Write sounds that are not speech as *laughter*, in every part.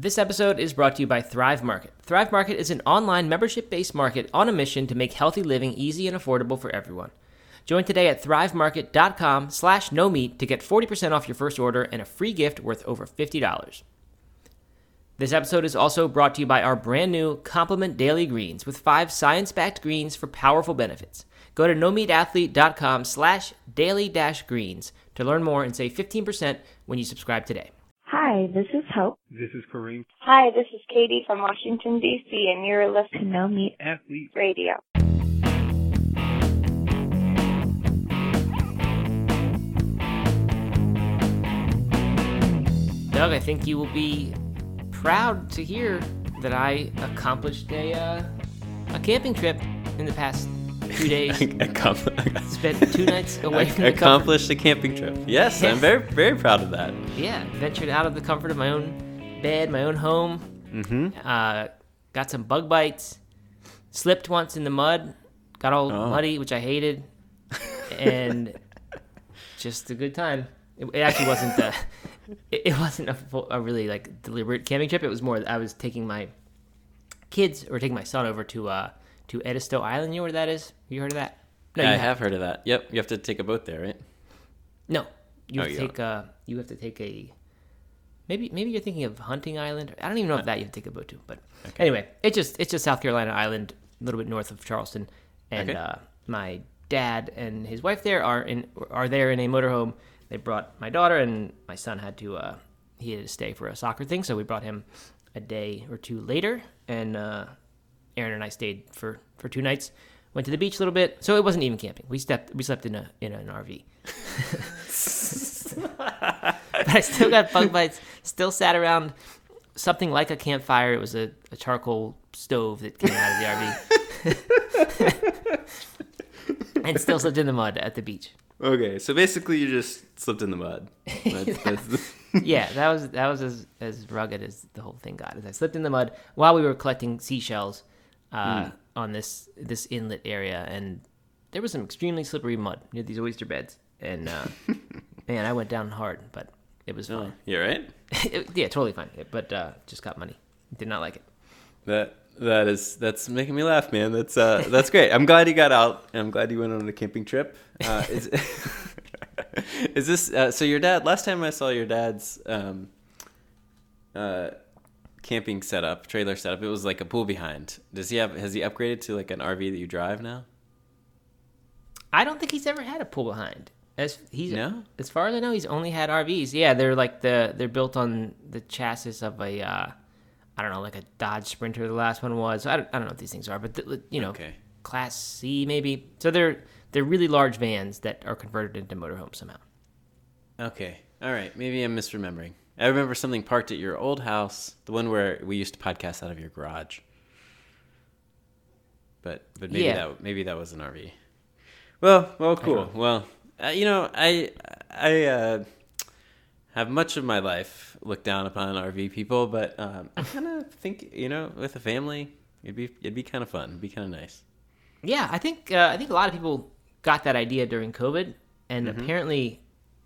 This episode is brought to you by Thrive Market. Thrive Market is an online membership based market on a mission to make healthy living easy and affordable for everyone. Join today at thrivemarket.com slash no meat to get 40% off your first order and a free gift worth over $50. This episode is also brought to you by our brand new Complement Daily Greens with five science backed greens for powerful benefits. Go to nomeatathlete.com slash daily dash greens to learn more and save 15% when you subscribe today. Hi, this is Hope. This is Kareem. Hi, this is Katie from Washington, D.C., and you're listening to No Meat Athlete Radio. Doug, I think you will be proud to hear that I accomplished a, uh, a camping trip in the past two *laughs* days. *laughs* Spent two nights *laughs* away from the Accomplished a camping trip. Yes, I'm very, very proud of that. Yeah, ventured out of the comfort of my own bed, my own home. Mm-hmm. Uh, got some bug bites. Slipped once in the mud. Got all Oh. muddy, which I hated. And just a good time. It, it actually wasn't. Uh, it, it wasn't a, full, a really like deliberate camping trip. It was more. That I was taking my kids or taking my son over to uh to Edisto Island. You know where that is? You heard of that? No, I you have heard of that. Yep, you have to take a boat there, right? No, you Oh, have to you take a. you have to take a maybe maybe you're thinking of Hunting Island. I don't even know if that you have to take a boat to, but anyway, it's just it's just South Carolina Island, a little bit north of Charleston, and Okay. uh, my dad and his wife there are in are there in a motorhome. They brought my daughter and my son had to uh he had to stay for a soccer thing, so we brought him a day or two later, and uh, Aaron and I stayed for for two nights. Went to the beach a little bit, so it wasn't even camping. We slept we slept in a in an RV. *laughs* but I still got bug bites. Still sat around something like a campfire. It was a, a charcoal stove that came out of the RV. *laughs* and still slept in the mud at the beach. Okay, so basically you just slipped in the mud. *laughs* That's, that's, Yeah, that was that was as, as rugged as the whole thing got. As I slipped in the mud while we were collecting seashells uh, on this this inlet area, and there was some extremely slippery mud near these oyster beds. And uh, *laughs* man, I went down hard, but it was oh, fine. you right? *laughs* It- yeah, totally fine. But uh, just got money. Did not like it. That that is that's making me laugh, man. That's uh that's great. I'm glad you got out. and I'm glad you went on a camping trip. Uh, is, *laughs* is this uh, so? Your dad? Last time I saw your dad's um, uh, camping setup, trailer setup, it was like a pool behind. Does he have? Has he upgraded to like an RV that you drive now? I don't think he's ever had a pool behind. As he's No? as far as I know, he's only had RVs. Yeah, they're like the they're built on the chassis of a uh, I don't know, like a Dodge Sprinter. The last one was. I don't, I don't know what these things are, but the, you know, Okay. Class C maybe. So they're they're really large vans that are converted into motorhomes somehow. Okay. All right. Maybe I'm misremembering. I remember something parked at your old house, the one where we used to podcast out of your garage. But but maybe Yeah. that maybe that was an RV. Well, well, cool. Well, uh, you know, I I uh, have much of my life looked down upon RV people, but um, I *laughs* kind of think you know, with a family, it'd be it'd be kind of fun. It'd be kind of nice. Yeah, I think uh, I think a lot of people got that idea during COVID, and Mm-hmm. apparently,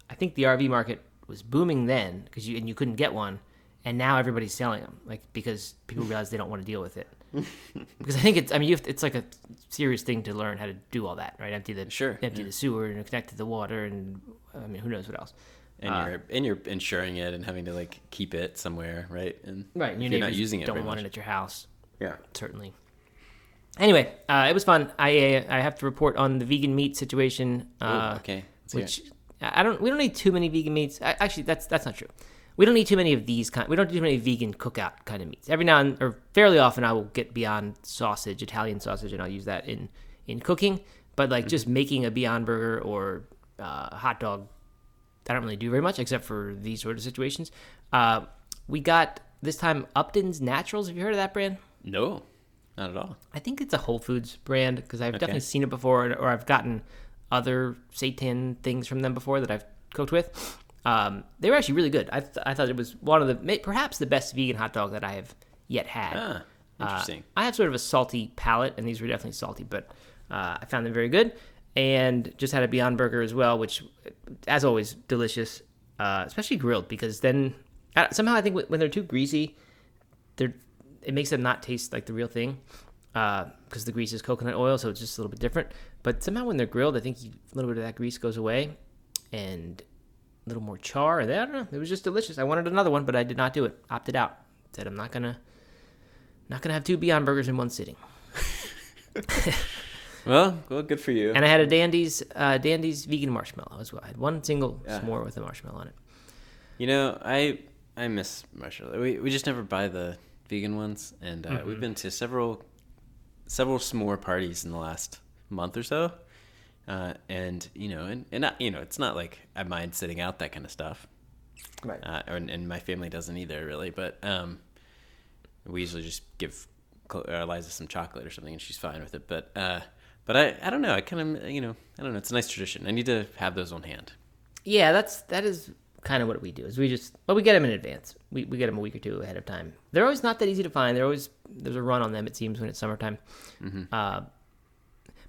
I think the RV market was booming then because you and you couldn't get one, and now everybody's selling them, like because people realize they don't want to deal with it. *laughs* because I think it's I mean you have it's like a serious thing to learn how to do all that, right? Empty the Sure, empty yeah. the sewer and connect to the water, and I mean who knows what else. And Uh, you're and you're insuring it and having to like keep it somewhere, right? And Right, and your you're not using it don't want much. it at your house. Yeah. certainly. Anyway, uh, it was fun. I I have to report on the vegan meat situation. Uh, Ooh, okay. Let's. Which I don't. We don't need too many vegan meats. I, actually, that's that's not true. We don't need too many of these kind. We don't do too many vegan cookout kind of meats. Every now and or fairly often, I will get Beyond sausage, Italian sausage, and I'll use that in in cooking. But like just making a Beyond burger or uh, a hot dog, I don't really do very much except for these sort of situations. Uh, we got this time Upton's Naturals. Have you heard of that brand? No, not at all. I think it's a Whole Foods brand because I've Okay. definitely seen it before, or I've gotten other seitan things from them before that I've cooked with. Um, they were actually really good. I, th- I thought it was one of the perhaps the best vegan hot dog that I have yet had. Ah, Uh, interesting. I have sort of a salty palate, and these were definitely salty, but uh, I found them very good. And just had a Beyond Burger as well, which, as always, delicious, uh, especially grilled because then uh, somehow I think when they're too greasy, they're it makes them not taste like the real thing because the grease is coconut oil, so it's just a little bit different. But somehow when they're grilled, I think a little bit of that grease goes away, and a little more char. I don't know, it was just delicious. I wanted another one, but I did not do it. Opted out. Said I'm not gonna not gonna have two Beyond Burgers in one sitting. *laughs* Well, well, good for you. And I had a Dandies uh, Dandies vegan marshmallow as well. I had one single Yeah. s'more with a marshmallow on it. You know, I I miss marshmallow. We we just never buy the vegan ones, and uh, we've been to several several s'more parties in the last month or so. Uh, and you know, and and not, you know, it's not like I mind sitting out that kind of stuff. Right. Uh, and, and my family doesn't either, really. But um, we usually just give uh, Eliza some chocolate or something, and she's fine with it. But uh, but I I don't know. I kind of you know I don't know. It's a nice tradition. I need to have those on hand. Yeah, that's that is kind of what we do. Is we just well we get them in advance. We we get them a week or two ahead of time. They're always not that easy to find. They're always there's a run on them. It seems when it's summertime. Uh,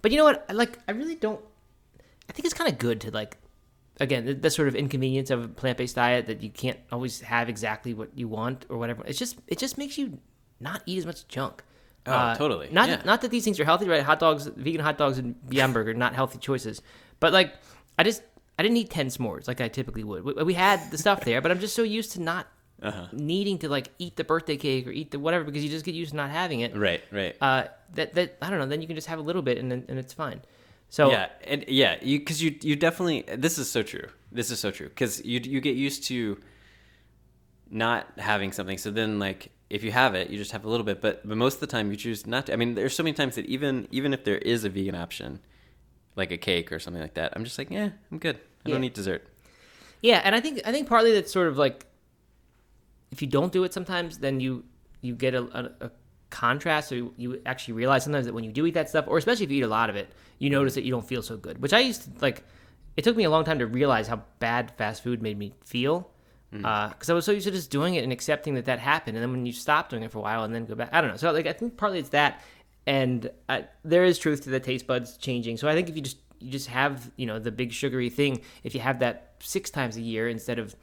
but you know what? I like I really don't. I think it's kind of good to like again the, the sort of inconvenience of a plant based diet that you can't always have exactly what you want or whatever. It's just it just makes you not eat as much junk. Uh, Oh, totally. Not Yeah. not that these things are healthy, right? Hot dogs, vegan hot dogs, and Beyond Burger, not healthy choices. But like, I just I didn't eat ten s'mores like I typically would. We, we had the stuff there, but I'm just so used to not Uh-huh. needing to like eat the birthday cake or eat the whatever because you just get used to not having it. Right. Right. Uh, that that I don't know. Then you can just have a little bit and then- and it's fine. So yeah and yeah you because you you definitely this is so true this is so true because you you get used to not having something so then like if you have it you just have a little bit but but most of the time you choose not to i mean there's so many times that even even if there is a vegan option like a cake or something like that i'm just like yeah i'm good i don't Yeah. need dessert Yeah, and I think I think partly that's sort of like if you don't do it sometimes, then you you get a, a, a contrast, or you, you actually realize sometimes that when you do eat that stuff, or especially if you eat a lot of it, you notice that you don't feel so good. Which I used to like. It took me a long time to realize how bad fast food made me feel. Because I was so used to just doing it and accepting that that happened, and then when you stop doing it for a while and then go back, I don't know. So like I think partly it's that, and uh, there is truth to the taste buds changing. So I think if you just you just have you know the big sugary thing, if you have that six times a year instead of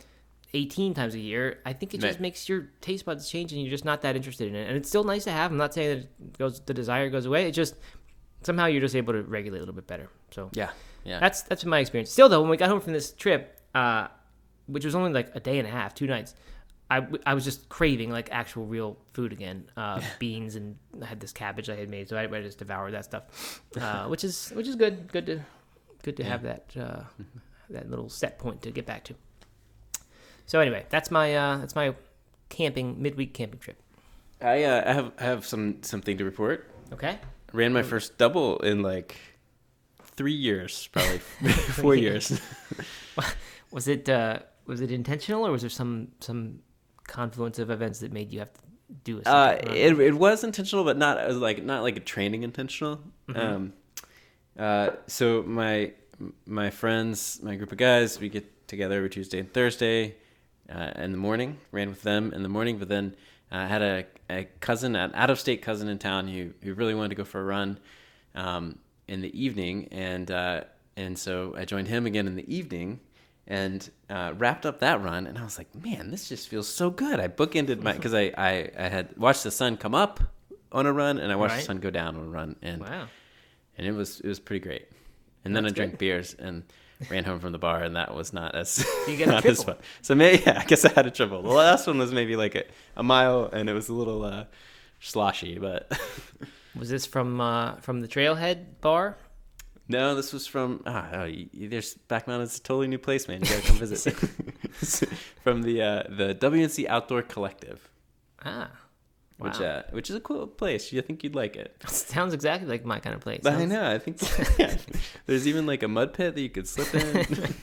18 times a year, I think it just Right. makes your taste buds change and you're just not that interested in it. And it's still nice to have. I'm not saying that it goes the desire goes away. It just somehow you're just able to regulate a little bit better. So yeah yeah that's that's been my experience. Still though, when we got home from this trip, uh, which was only like a day and a half, two nights, I, I was just craving like actual real food again, uh, *laughs* beans and I had this cabbage I had made, so I, I just devoured that stuff, uh, *laughs* which is which is good, good to good to have that uh, that little set point to get back to. So anyway, that's my uh, that's my camping midweek camping trip. i uh, i have I have some something to report. Okay. ran my first double in like three years probably. *laughs* *laughs* Four years. *laughs* Was it uh, was it intentional or was there some some confluence of events that made you have to do a Uh, it, it was intentional, but not like not like a training intentional. Um, uh, so my my friends, my group of guys, we get together every Tuesday and Thursday uh, in the morning. Ran with them in the morning, but then I had a, a cousin, an out of state cousin in town who who really wanted to go for a run um, in the evening, and uh, and so I joined him again in the evening and uh, wrapped up that run. And I was like, man, this just feels so good. I bookended my because I, I I had watched the sun come up on a run, and I watched Right. the sun go down on a run, and wow. and it was it was pretty great. And then I That's drank good. beers and ran home from the bar, and that was not as *laughs* You get not as fun. So maybe yeah, I guess I had a triple. The last one was maybe like a, a mile, and it was a little uh, sloshy, but *laughs* Was this from uh, from the Trailhead bar? no, this was from ah, oh, you- there's Black Mountain's a totally new place, man. You gotta come visit. *laughs* from the uh, the WNC Outdoor Collective, Ah, wow. which uh, which is a cool place. You think you'd like it? *laughs* sounds exactly like my kind of place. But I know. I think *laughs* *laughs* yeah. there's even like a mud pit that you could slip in.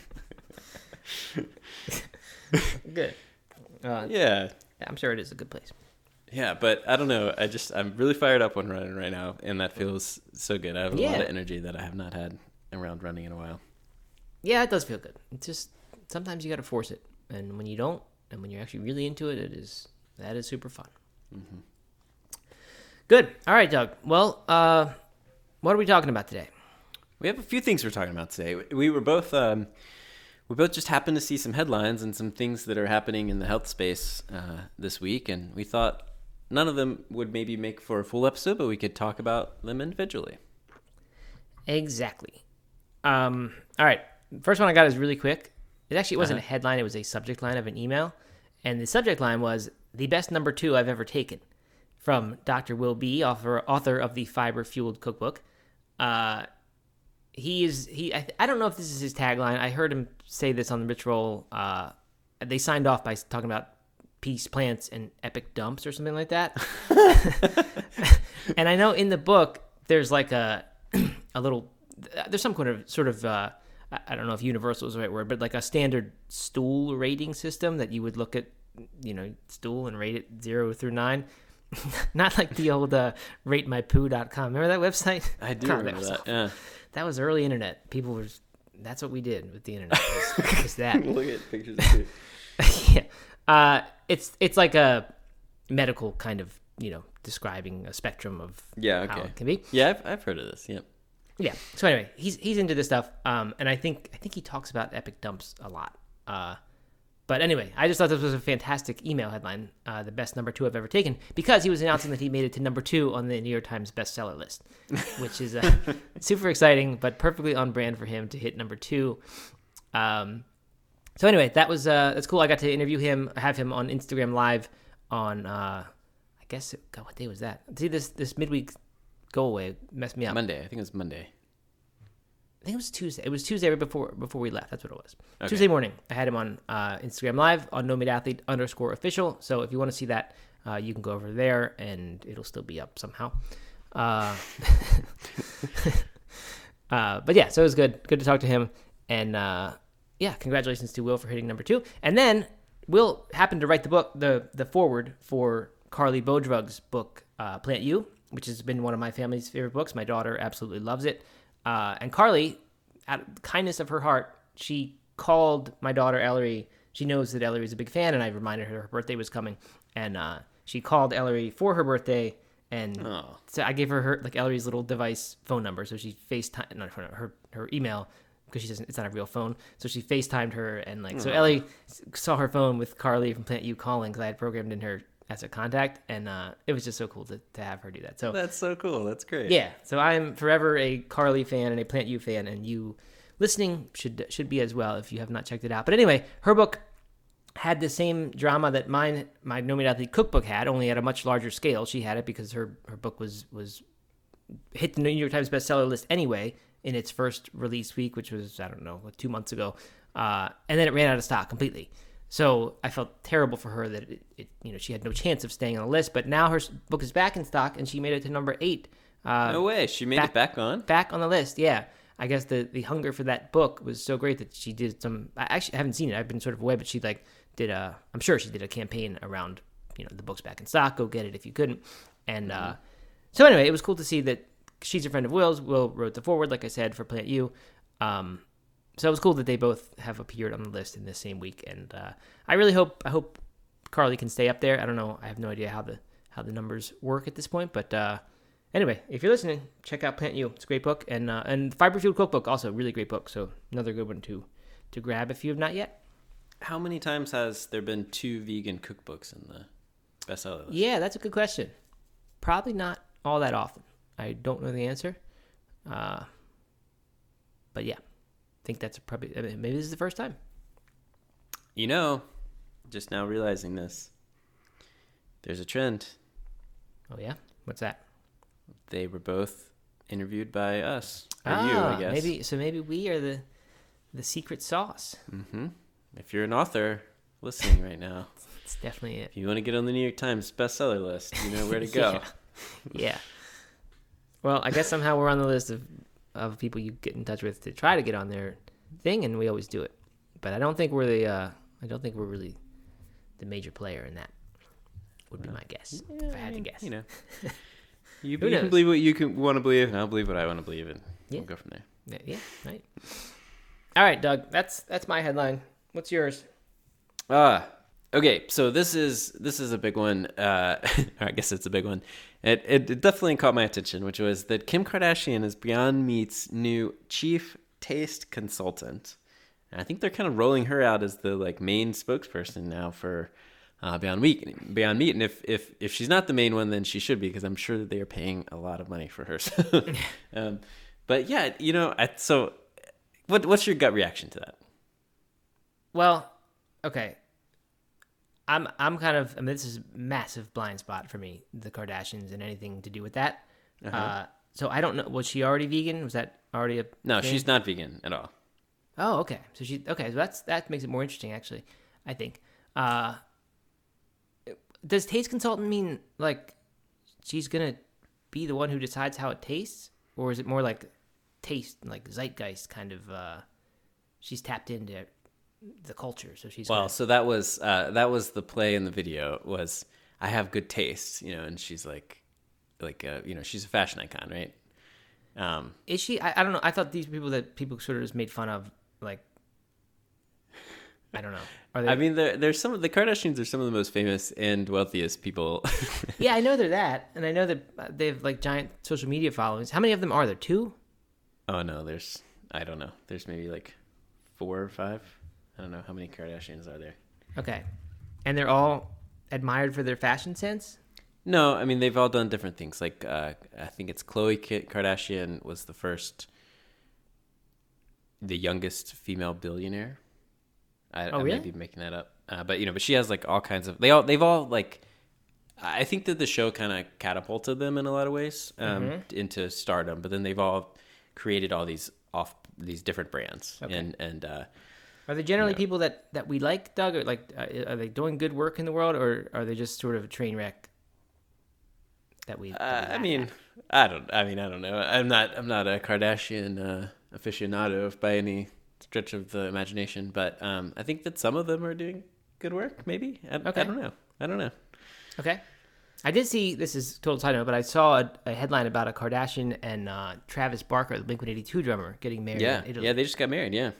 Good. Uh, yeah, I'm sure it is a good place. yeah. But I don't know. I just I'm really fired up on running right now, and that feels so good. I have a lot of energy that I have not had around running in a while. Yeah, it does feel good. It's just sometimes you got to force it, and when you don't, and when you're actually really into it, it is that is super fun. Mm-hmm. Good. All right, Doug. Well, uh, what are we talking about today? We have a few things we're talking about today. We were both um, we both just happened to see some headlines and some things that are happening in the health space uh, this week, and we thought none of them would maybe make for a full episode, but we could talk about them individually. Exactly. Um, all right. First one I got is really quick. It actually wasn't a headline, it was a subject line of an email. And the subject line was the best number two I've ever taken from Dr. Will B, author, author of the Fiber Fueled Cookbook. Uh, he is, he, I, I don't know if this is his tagline. I heard him say this on the Rich Roll. Uh, they signed off by talking about peace plants and epic dumps or something like that. *laughs* and I know in the book, there's like a, *clears throat* a little, there's some kind of sort of, uh, I- I don't know if universal is the right word, but like a standard stool rating system that you would look at, you know, stool and rate it zero through nine. *laughs* Not like the old uh, ratemypoo.com. Remember that website? *laughs* I do God, remember was that. Yeah. That was early internet. People were, that's what we did with the internet. Was, *laughs* was that. Look at pictures yeah. Uh, it's it's like a medical kind of you know describing a spectrum of Yeah, how okay. it can be. Yeah, I've, I've heard of this. Yep. Yeah. So anyway, he's he's into this stuff, um, and I think I think he talks about epic dumps a lot. Uh, but anyway, I just thought this was a fantastic email headline, uh, the best number two I've ever taken, because he was announcing that he made it to number two on the New York Times bestseller list, *laughs* which is uh, super exciting, but perfectly on brand for him to hit number two. Um, so anyway, that was uh, that's cool. I got to interview him, have him on Instagram Live on uh, I guess God, what day was that? See this this midweek go away messed me up. Monday. I think it was Monday. I think it was Tuesday. It was Tuesday right before before we left. That's what it was. Okay. Tuesday morning. I had him on uh, Instagram Live on No Meat Athlete underscore official. So if you want to see that, uh, you can go over there and it'll still be up somehow. Uh, *laughs* uh, but yeah, so it was good. Good to talk to him. And uh, yeah, congratulations to Will for hitting number two. And then Will happened to write the book, the the foreword for Carly Bodrug's book, uh, Plant You, which has been one of my family's favorite books. My daughter absolutely loves it. Uh, and Carly, out of the kindness of her heart, she called my daughter Ellery. She knows that Ellery is a big fan, and I reminded her her birthday was coming. And uh, she called Ellery for her birthday, and Oh. so I gave her her like Ellery's little device phone number. So she FaceTime not her her, her email because she doesn't. It's not a real phone. So she FaceTimed her, and like so Ellie saw her phone with Carly from Plant You calling because I had programmed in her as a contact, and uh, it was just so cool to, to have her do that. So That's so cool. That's great. yeah, so I'm forever a Carly fan and a Plant You fan, and you listening should should be as well if you have not checked it out. But anyway, her book had the same drama that mine my No Meat Athlete cookbook had, only at a much larger scale. She had it because her her book was was hit the New York Times bestseller list anyway in its first release week, which was I don't know two months ago, uh, and then it ran out of stock completely. So I felt terrible for her that it, it you know she had no chance of staying on the list. But now her book is back in stock, and she made it to number eight. Uh, No way. She made back- it back on. back on the list. Yeah, I guess the the hunger for that book was so great that she did some. I actually haven't seen it. I've been sort of away, but she like did a. I'm sure she did a campaign around you know the book's back in stock. Go get it if you couldn't. And uh, so anyway, it was cool to see that she's a friend of Will's. Will wrote the foreword, like I said, for Plant You. Um, so it was cool that they both have appeared on the list in the same week, and uh, I really hope I hope Carly can stay up there. I don't know. I have no idea how the how the numbers work at this point, but uh, anyway, if you're listening, check out Plant You. It's a great book, and uh, and Fiber Fueled Cookbook also a really great book. So another good one to to grab if you have not yet. How many times has there been two vegan cookbooks in the bestseller list? Yeah, that's a good question. Probably not all that often. I don't know the answer, uh, but yeah, think that's probably I mean, maybe this is the first time. You know, just now realizing this, there's a trend. Oh yeah, what's that? They were both interviewed by us or ah, you, I guess. maybe so. Maybe we are the the secret sauce. hmm If you're an author listening right now, *laughs* It's definitely it. if you want to get on the New York Times bestseller list, you know where to *laughs* go. Yeah. yeah. Well, I guess somehow we're on the list of, of people you get in touch with to try to get on their thing, and we always do it. But I don't think we're the. Uh, I don't think we're really the major player in that. Would be my guess if I had to guess. You know, *laughs* you, you can believe what you can want to believe, and I'll believe what I want to believe, and Yeah. we'll go from there. Yeah, yeah, right. All right, Doug. That's that's my headline. What's yours? Ah, okay. So this is this is a big one. Uh, or *laughs* I guess it's a big one. It, it it definitely caught my attention, which was that Kim Kardashian is Beyond Meat's new chief taste consultant, and I think they're kind of rolling her out as the like main spokesperson now for uh, Beyond Meat. Beyond Meat, and if if if she's not the main one, then she should be because I'm sure that they are paying a lot of money for her. *laughs* So, um, but yeah, you know, I, so what what's your gut reaction to that? Well, okay. I'm I'm kind of I mean this is a massive blind spot for me, the Kardashians and anything to do with that. uh Uh-huh. so I don't know. Was she already vegan? Was that already a No, thing? she's not vegan at all. Oh, okay. So she okay. So that's that makes it more interesting, actually. I think. Uh, does taste consultant mean like she's gonna be the one who decides how it tastes, or is it more like taste, like zeitgeist kind of? Uh, she's tapped into the culture, so she's Well, gonna- so that was uh, that was the play in the video was I have good taste, you know, and she's like like uh, you know she's a fashion icon, right? Um, is she? I, I don't know. I thought these people that people sort of just made fun of, like. I don't know. Are they? I mean, there, there's some of the Kardashians are some of the most famous and wealthiest people. *laughs* yeah, I know they're that, and I know that uh, they have like giant social media followings. How many of them are there? Two? oh no, there's I don't know. There's maybe like four or five. I don't know how many Kardashians are there. Okay. And they're all admired for their fashion sense? No, I mean they've all done different things. Like uh, I think it's Khloe Kardashian was the first, the youngest female billionaire. I, Oh, I really? may be making that up, uh, but you know, but she has like all kinds of. They all they've all like. I think that the show kind of catapulted them in a lot of ways um, Mm-hmm. into stardom, but then they've all created all these off these different brands, and and uh, Are they generally people that, that we like, Doug? Or like, uh, are they doing good work in the world, or are they just sort of a train wreck that we? that we Uh, I mean, at? I don't. I mean, I don't know. I'm not. I'm not a Kardashian uh, aficionado by any stretch of the imagination, but um, I think that some of them are doing good work. Maybe. I, Okay. I don't know. I don't know. okay. I did see this is total side note, but I saw a, a headline about a Kardashian and uh, Travis Barker, the Blink One Eighty Two drummer, getting married. Yeah. in Italy. Yeah. They just got married. Yeah. yeah.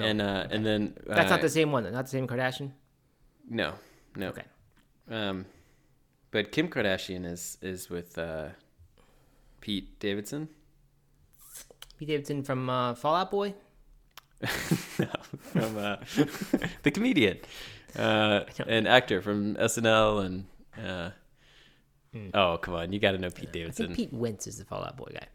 So, and uh, and then that's uh, not the same one. though, Not the same Kardashian. No. No. Okay. Um, but Kim Kardashian is is with uh, Pete Davidson. Pete Davidson from uh, Fall Out Boy. *laughs* no, from uh, *laughs* the comedian uh, and actor from SNL and. Uh, Oh come on! You got to know Pete Davidson. Pete Wentz is the Fall Out Boy guy.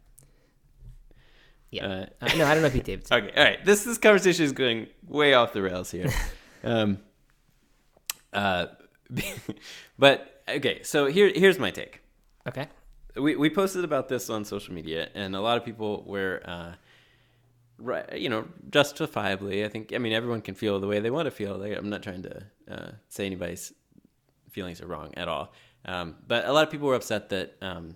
Yeah. Uh, no, I don't know Pete Davidson. *laughs* Okay, all right. This this conversation is going way off the rails here. *laughs* um, uh, *laughs* but okay, so here here's my take. Okay. We we posted about this on social media, and a lot of people were, uh, right, you know, justifiably. I think. I mean, everyone can feel the way they want to feel. Like, I'm not trying to uh, say anybody's feelings are wrong at all. Um, but a lot of people were upset that. Um,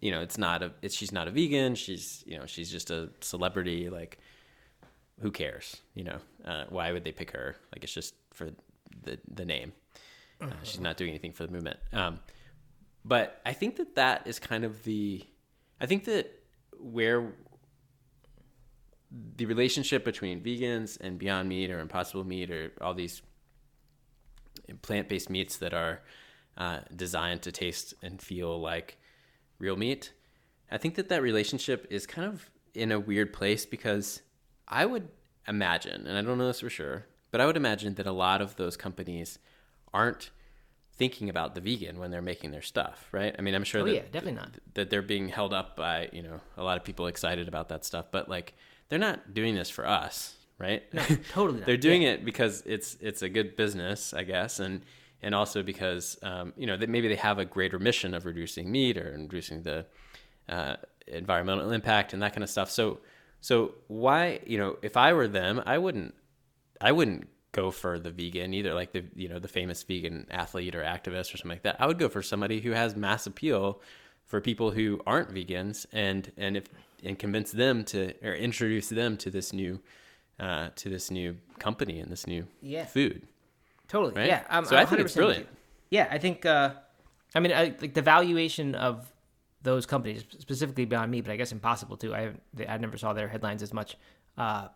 you know, it's not a. It's she's not a vegan. She's you know she's just a celebrity. Like, who cares? You know, uh, why would they pick her? Like, it's just for the the name. Uh, she's not doing anything for the movement. Um, but I think that that is kind of the. I think that where the relationship between vegans and Beyond Meat or Impossible Meat or all these plant based meats that are uh, designed to taste and feel like real meat. I think that that relationship is kind of in a weird place because I would imagine, and I don't know this for sure, but I would imagine that a lot of those companies aren't thinking about the vegan when they're making their stuff, right? I mean, I'm sure Oh, that yeah, definitely not. that they're being held up by, you know, a lot of people excited about that stuff, but like they're not doing this for us, right? No, *laughs* totally not. they're doing Yeah. it because it's it's a good business, I guess, and and also because um, you know that maybe they have a greater mission of reducing meat or reducing the uh, environmental impact and that kind of stuff. So so why you know if I were them, I wouldn't I wouldn't go for the vegan either, like the you know the famous vegan athlete or activist or something like that. I would go for somebody who has mass appeal for people who aren't vegans and and if and convince them to or introduce them to this new uh, to this new company and this new Yeah. food. Totally. Right? Yeah. I'm, So I think it's brilliant. Yeah, I think. Uh, I mean, I, like the valuation of those companies, specifically Beyond Meat, but I guess Impossible too. I they, I never saw their headlines as much, uh,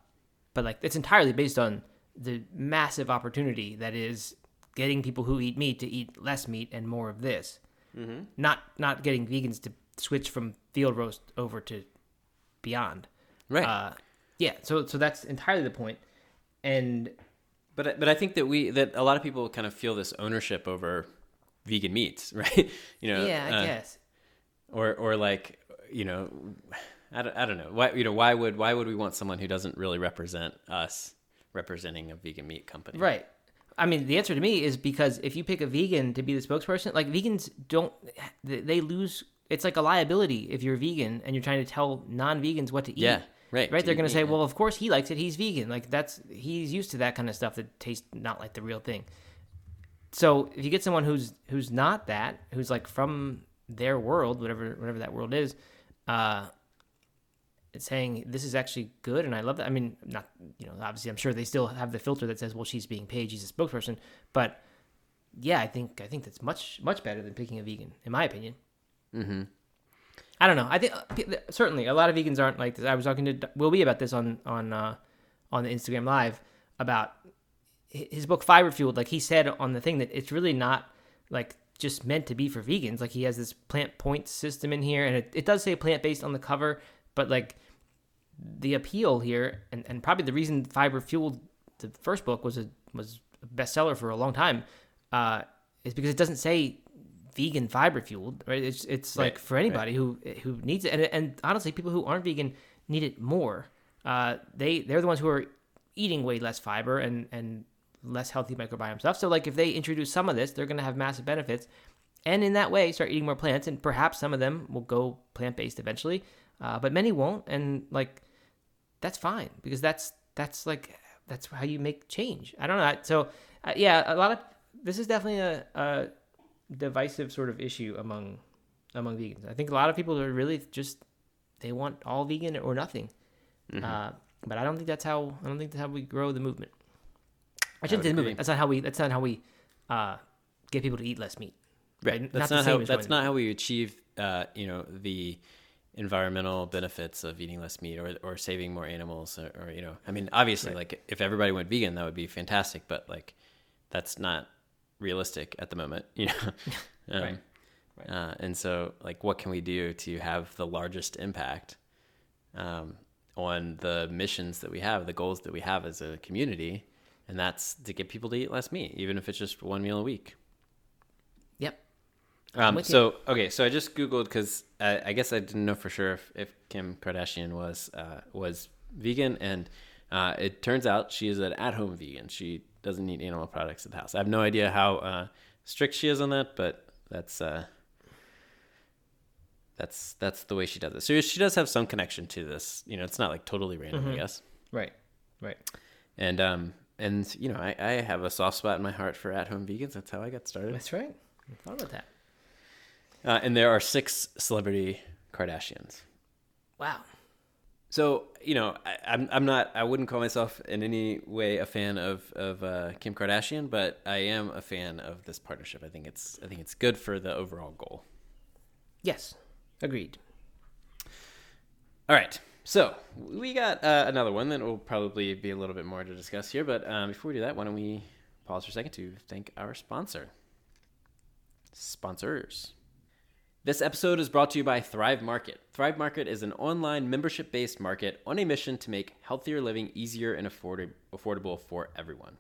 but like it's entirely based on the massive opportunity that is getting people who eat meat to eat less meat and more of this. Mm-hmm. Not not getting vegans to switch from field roast over to Beyond. Right. Uh, yeah, so so that's entirely the. And But I- but I think that we that a lot of people kind of feel this ownership over vegan meats, *laughs* right? You know, yeah, I uh, guess. or or like you know, I don't, I don't know why you know why would why would we want someone who doesn't really represent us representing a vegan meat company? Right. I mean, the answer to me is because if you pick a vegan to be the spokesperson, like vegans don't, they they lose. It's like a liability if you're vegan and you're trying to tell non-vegans what to eat. Yeah, right, Right. They're going to say, well, of course he likes it. He's vegan. Like that's he's used to that kind of stuff that tastes not like the real thing. So if you get someone who's who's not that, who's like from their world, whatever whatever that world is, uh, it's saying this is actually good and I love that. I mean, not you know, obviously I'm sure they still have the filter that says, well, she's being paid, she's a spokesperson, but yeah, I think I think that's much much better than picking a vegan, in my opinion. Mm-hmm. I don't know. I think uh, certainly a lot of vegans aren't like this. I was talking to Will B about this on on uh, on the Instagram live about his book Fiber Fueled. Like he said on the thing that it's really not like just meant to be for vegans. Like he has this plant point system in here, and it, it does say plant based on the cover, but like the appeal here, and, and probably the reason Fiber Fueled, the first book, was a was a bestseller for a long time, uh, is because it doesn't say vegan fiber fueled, right? It's it's like for anybody who who needs it, and and honestly, people who aren't vegan need it more. Uh, they they're the ones who are eating way less fiber and and less healthy microbiome stuff. So like if they introduce some of this, they're going to have massive benefits, and in that way start eating more plants, and perhaps some of them will go plant based eventually, uh, but many won't, and like that's fine because that's that's like that's how you make change. I don't know. So uh, yeah, a lot of this is definitely a, a divisive sort of issue among among vegans. I think a lot of people are really just they want all vegan or nothing. Mm-hmm. Uh, but I don't think that's how I don't think that's how we grow the movement. I shouldn't say the movement. That's not how we. That's not how we uh, get people to eat less meat. Right. Not That's the not, how that's not how we achieve uh, you know the environmental benefits of eating less meat or or saving more animals or, or you know I mean obviously like if everybody went vegan that would be fantastic but like that's not realistic at the moment you know *laughs* um, Right. Right. Uh, and so like what can we do to have the largest impact um, on the missions that we have the goals that we have as a community and that's to get people to eat less meat even if it's just one meal a week Yep. um, with you. so okay, so I just googled because I, I guess I didn't know for sure if, if Kim Kardashian was uh, was vegan, and uh, it turns out she is an at-home vegan. She doesn't eat animal products at the house. I have no idea how uh, strict she is on that, but that's uh, that's that's the way she does it. So she does have some connection to this. You know, it's not like totally random, I guess. Right. Right. And um and you know, I, I have a soft spot in my heart for at-home vegans. That's how I got started. That's right. I thought about that. Uh, and there are six celebrity Kardashians. Wow. So you know, I, I'm I'm not I wouldn't call myself in any way a fan of of uh, Kim Kardashian, but I am a fan of this partnership. I think it's I think it's good for the overall goal. Yes. Agreed. All right, so we got uh, another one that will probably be a little bit more to discuss here. But um, before we do that, why don't we pause for a second to thank our sponsor, sponsors. This episode is brought to you by Thrive Market. Thrive Market is an online membership based market on a mission to make healthier living easier and afford- affordable for everyone.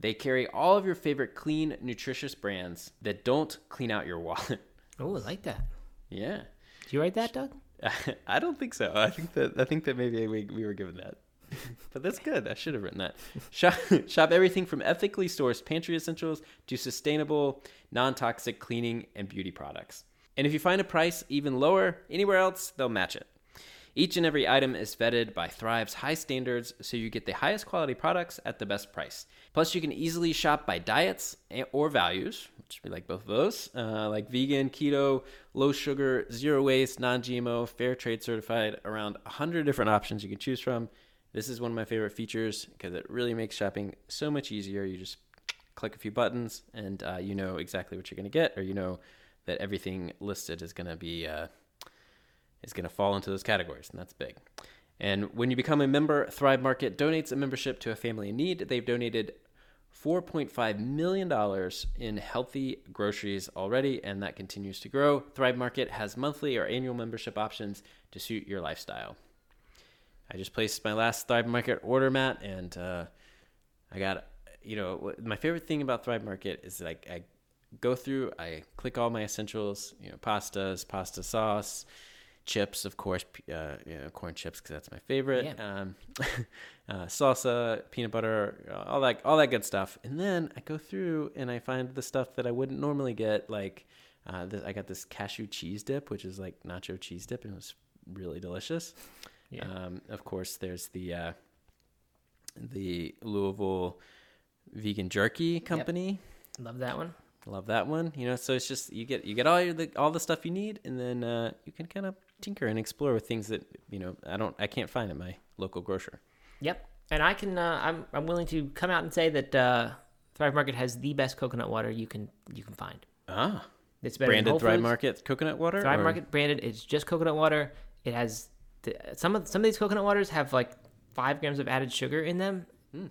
They carry all of your favorite clean, nutritious brands that don't clean out your wallet. *laughs* Oh, I like that. yeah. Did you write that, Doug? *laughs* I don't think so. I think that I think that maybe we, we were given that. *laughs* but that's good. I should have written that. Shop, shop everything from ethically sourced pantry essentials to sustainable, non-toxic cleaning and beauty products. And if you find a price even lower anywhere else, they'll match it. Each and every item is vetted by Thrive's high standards, so you get the highest quality products at the best price. Plus, you can easily shop by diets or values, which we like both of those, uh, like vegan, keto, low sugar, zero waste, non GMO, fair trade certified, around 100 different options you can choose from. This is one of my favorite features because it really makes shopping so much easier. You just click a few buttons and uh, you know exactly what you're going to get, or you know that everything listed is going to be. Uh, is going to fall into those categories, and that's big. And when you become a member, Thrive Market donates a membership to a family in need. They've donated $4.5 million in healthy groceries already, and that continues to grow. Thrive Market has monthly or annual membership options to suit your lifestyle. I just placed my last Thrive Market order, Matt, and uh, I got you know, my favorite thing about Thrive Market is like I go through, I click all my essentials, you know, pastas, pasta sauce, chips, of course, uh, you know, corn chips because that's my favorite. Yeah. Um, *laughs* uh, salsa, peanut butter, uh, all that, all that good stuff. And then I go through and I find the stuff that I wouldn't normally get, like uh, this, I got this cashew cheese dip, which is like nacho cheese dip, and it was really delicious. Yeah. Um, of course, there's the uh, the Louisville vegan jerky company. Love that one. Love that one. You know, so it's just you get you get all your the, all the stuff you need, and then uh, you can kind of tinker and explore with things that you know I don't I can't find at my local grocer. Yep. And I can uh, I'm I'm willing to come out and say that uh, Thrive Market has the best coconut water you can you can find. Ah, It's better branded Thrive Foods. Market coconut water. Thrive or- Market branded. It's just coconut water. It has the, some of some of these coconut waters have like five grams of added sugar in them. Hmm.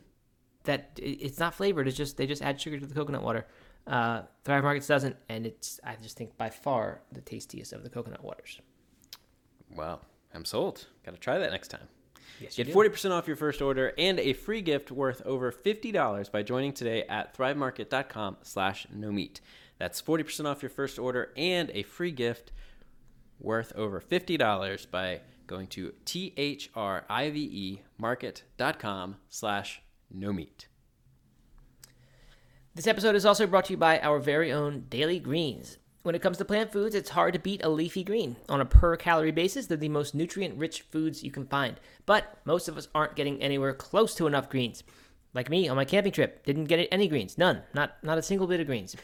That it- it's not flavored. It's just they just add sugar to the coconut water. Uh, Thrive Markets doesn't, and it's I just think by far the tastiest of the coconut waters. Wow, I'm sold. Got to try that next time. Yes, Get 40% off your first order and a free gift worth over $50 by joining today at thrivemarket.com slash no meat. That's 40% off your first order and a free gift worth over $50 by going to T-H-R-I-V-E E market.com slash no meat. This episode is also brought to you by our very own Daily Greens. When it comes to plant foods, it's hard to beat a leafy green. On a per calorie basis, they're the most nutrient rich foods you can find. But most of us aren't getting anywhere close to enough greens. Like me on my camping trip, didn't get any greens. None. Not not a single bit of greens.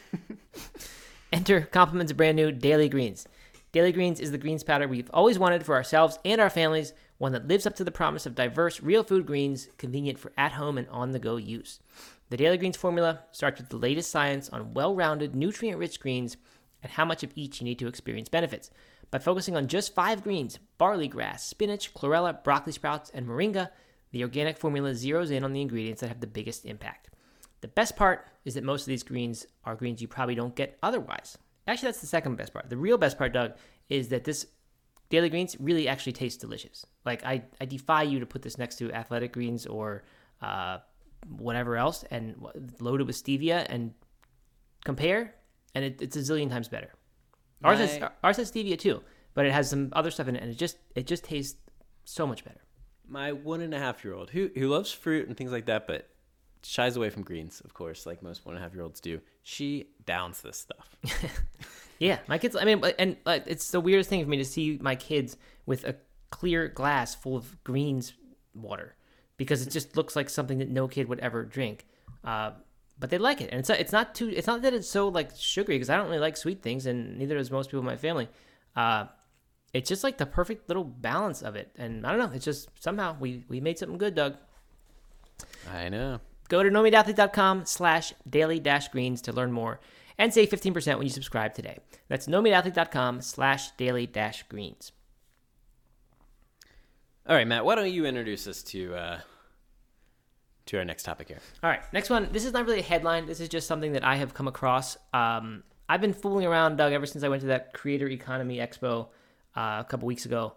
*laughs* Enter Complement's brand new Daily Greens. Daily Greens is the greens powder we've always wanted for ourselves and our families, one that lives up to the promise of diverse, real food greens, convenient for at home and on the go use. The Daily Greens formula starts with the latest science on well rounded, nutrient rich greens and how much of each you need to experience benefits. By focusing on just five greens barley grass, spinach, chlorella, broccoli sprouts, and moringa the organic formula zeroes in on the ingredients that have the biggest impact. The best part is that most of these greens are greens you probably don't get otherwise. Actually, that's the second best part. The real best part, Doug, is that this daily greens really actually tastes delicious. Like I, I defy you to put this next to athletic greens or uh, whatever else and loaded with stevia and compare, and it, it's a zillion times better. Ours has ours has stevia too, but it has some other stuff in it, and it just it just tastes so much better. My one and a half year old who who loves fruit and things like that, but shies away from greens, of course, like most one and a half year olds do. She downs this stuff. *laughs* Yeah, my kids. I mean, and uh, it's the weirdest thing for me to see my kids with a clear glass full of greens water because it just looks like something that no kid would ever drink. Uh, but they like it, and it's it's not too. It's not that it's so like sugary because I don't really like sweet things, and neither does most people in my family. Uh, it's just like the perfect little balance of it, and I don't know. It's just somehow we we made something good, Doug. I know. Go to nomeatathlete.com slash daily dash greens to learn more and save 15% when you subscribe today. That's nomeatathlete.com slash daily dash greens. All right, Matt. Why don't you introduce us to uh, to our next topic here? All right, next one. This is not really a headline. This is just something that I have come across. Um, I've been fooling around, Doug, ever since I went to that Creator Economy Expo uh, a couple weeks ago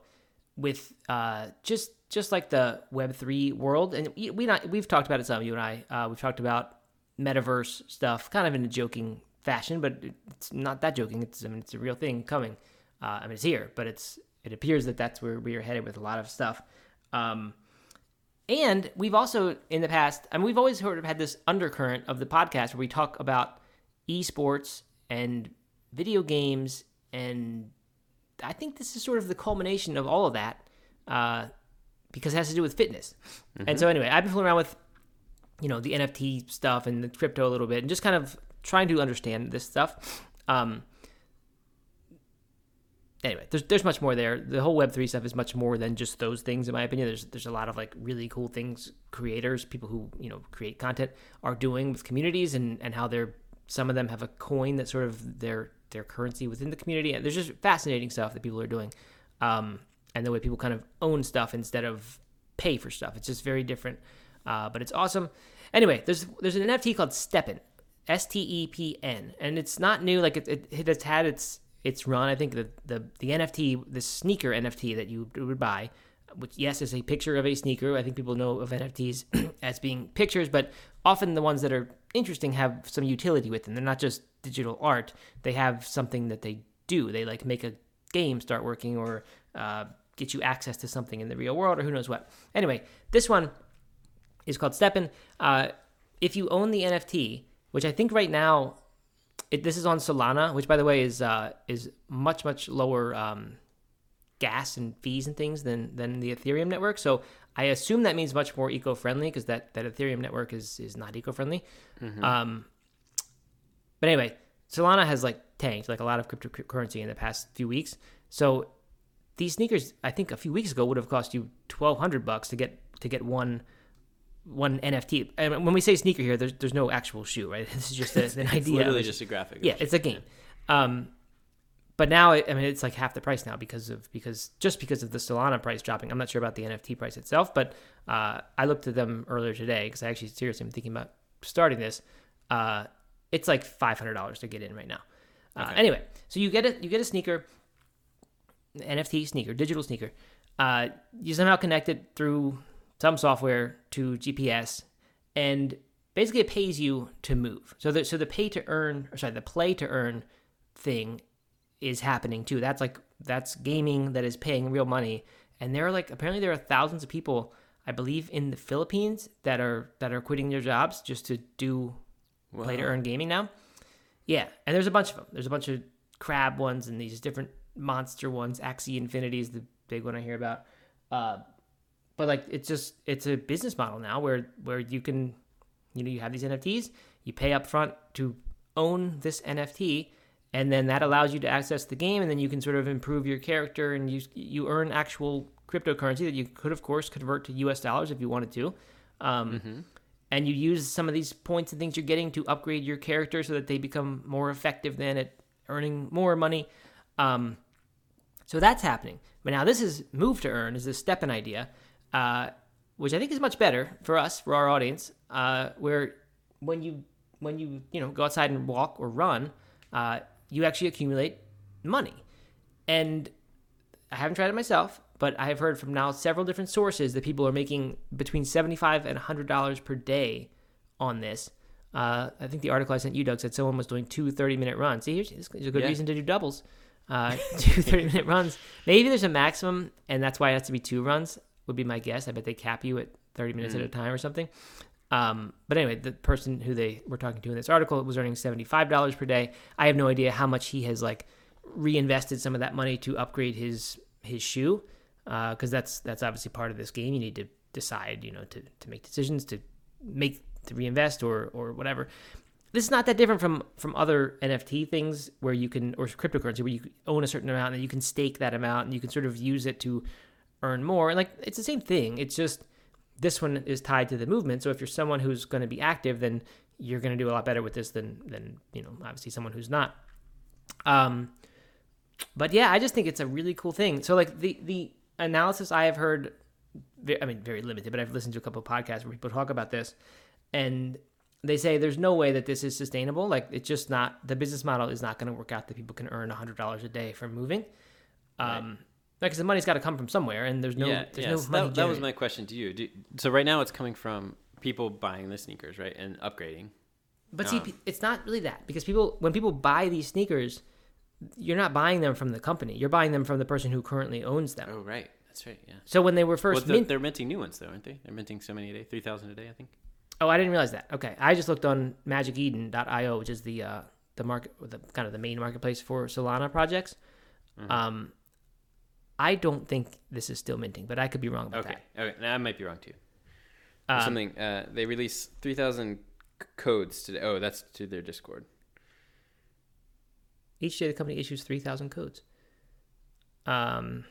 with uh, just just like the Web three world, and we, we not we've talked about it some. You and I, uh, we've talked about metaverse stuff, kind of in a joking fashion, but it's not that joking. It's I mean, it's a real thing coming. Uh, I mean, it's here, but it's it appears that that's where we are headed with a lot of stuff. Um, and we've also in the past, I mean, we've always sort of had this undercurrent of the podcast where we talk about esports and video games, and I think this is sort of the culmination of all of that uh, because it has to do with fitness. And so, anyway, I've been fooling around with you know the NFT stuff and the crypto a little bit, and just kind of trying to understand this stuff. Um, anyway, there's there's much more there. The whole Web three stuff is much more than just those things, in my opinion. There's there's a lot of like really cool things creators, people who you know create content, are doing with communities, and and how they're some of them have a coin that's sort of their their currency within the community. And there's just fascinating stuff that people are doing, um, and the way people kind of own stuff instead of pay for stuff. It's just very different, uh, but it's awesome. Anyway, there's there's an NFT called STEPN, S T E P N, and it's not new. Like it, it, it has had its its run. I think the the the NFT, the sneaker NFT that you would buy, which yes is a picture of a sneaker. I think people know of NFTs *clears throat* as being pictures, but often the ones that are interesting have some utility with them. They're not just digital art; they have something that they do. They like make a game start working or uh, get you access to something in the real world or who knows what. Anyway, this one is called STEPN. Uh, if you own the NFT, which I think right now, it, this is on Solana, which by the way is uh, is much much lower um, gas and fees and things than than the Ethereum network. So I assume that means much more eco friendly because that that Ethereum network is is not eco friendly. Um, but anyway, Solana has like tanked like a lot of cryptocurrency in the past few weeks. So these sneakers, I think a few weeks ago would have cost you twelve hundred bucks to get to get one one NFT. And when we say sneaker here, there's there's no actual shoe, right? *laughs* This is just a, an idea. It's literally just a graphic. yeah, it's a game. Um, but now, I mean, it's like half the price now because of because just because of the Solana price dropping. I'm not sure about the NFT price itself, but uh, I looked at them earlier today because I actually seriously am thinking about starting this. Uh, it's like five hundred dollars to get in right now. Uh, Okay. Anyway, so you get it. You get a sneaker, NFT sneaker, digital sneaker. Uh, you somehow connect it through some software to GPS, and basically it pays you to move. So the so the pay to earn, or sorry, the play to earn thing is happening too. That's like that's gaming that is paying real money, and there are like apparently there are thousands of people, I believe, in the Philippines that are that are quitting their jobs just to do play to earn gaming now. Yeah, and there's a bunch of them. There's a bunch of crab ones and these different monster ones. Axie Infinity is the big one I hear about. Uh, but like it's just it's a business model now where where you can you know you have these NFTs, you pay up front to own this NFT, and then that allows you to access the game, and then you can sort of improve your character and you you earn actual cryptocurrency that you could of course convert to U.S. dollars if you wanted to. Um, and you use some of these points and things you're getting to upgrade your character so that they become more effective than at earning more money. Um, so that's happening. But now this is move to earn is this STEPN idea, uh, which I think is much better for us, for our audience, uh, where when you when you you know go outside and walk or run, uh, you actually accumulate money. And I haven't tried it myself, but I have heard from now several different sources that people are making between seventy-five and hundred dollars per day on this. Uh, I think the article I sent you, Doug, said someone was doing two 30-minute runs. See, here's, here's a good Yeah. reason to do doubles. Uh, *laughs* two 30-minute runs. Maybe there's a maximum, and that's why it has to be two runs. Would be my guess. I bet they cap you at 30 minutes at a time or something. Um, but anyway, the person who they were talking to in this article was earning $75 per day. I have no idea how much he has like reinvested some of that money to upgrade his his shoe because that's that's obviously part of this game. You need to decide, you know, to to make decisions to make to reinvest or or whatever. This is not that different from from other NFT things where you can or cryptocurrency where you own a certain amount and you can stake that amount and you can sort of use it to earn more. And like it's the same thing. It's just this one is tied to the movement. So if you're someone who's going to be active, then you're going to do a lot better with this than than you know obviously someone who's not. Um, but yeah, I just think it's a really cool thing. So like the the analysis I have heard, I mean very limited, but I've listened to a couple of podcasts where people talk about this, and they say there's no way that this is sustainable. Like it's just not the business model is not going to work out that people can earn hundred dollars a day from moving. Um, because the money's got to come from somewhere, and there's no yeah, there's yeah. no so money. that, that was my question to you. Do, so right now it's coming from people buying the sneakers, right, and upgrading. But see, Um, pe- it's not really that because people, when people buy these sneakers, you're not buying them from the company. You're buying them from the person who currently owns them. Oh, right. That's right. Yeah. So when they were Well, first they're, mint- they're minting new ones though, aren't they? They're minting so many a day, three thousand a day, I think. oh, I didn't realize that. Okay, I just looked on MagicEden.io, which is the uh, the market, the kind of the main marketplace for Solana projects. Mm-hmm. Um, I don't think this is still minting, but I could be wrong about Okay. that. Okay. Now I might be wrong too. Um, Something. Uh, they release three thousand codes today. Oh, that's to their Discord. Each day, the company issues three thousand codes. Um.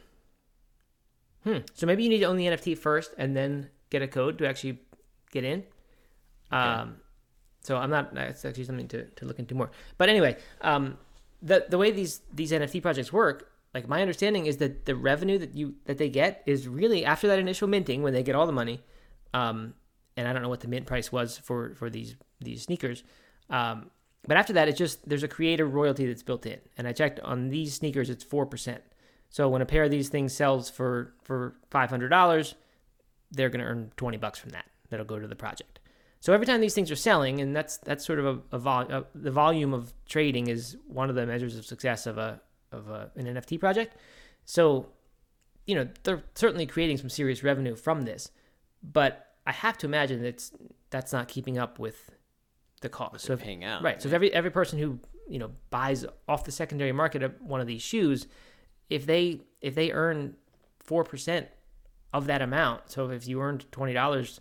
Hmm. So maybe you need to own the NFT first, and then get a code to actually get in. Um. So I'm not. That's actually something to, to look into more. But anyway, um, the the way these these NFT projects work, like my understanding is that the revenue that you that they get is really after that initial minting when they get all the money. Um, and I don't know what the mint price was for for these these sneakers. Um, but after that, it's just there's a creator royalty that's built in, and I checked on these sneakers, it's four percent. So when a pair of these things sells for for five hundred dollars, they're going to earn twenty bucks from that. That'll go to the project. So every time these things are selling, and that's that's sort of a, a, vol- a the volume of trading is one of the measures of success of a of a, an NFT project. So, you know, they're certainly creating some serious revenue from this, but I have to imagine that's that's not keeping up with the cost. So if, paying out, right? So if every every person who you know buys off the secondary market of one of these shoes, if they if they earn four percent of that amount, so if you earned twenty dollars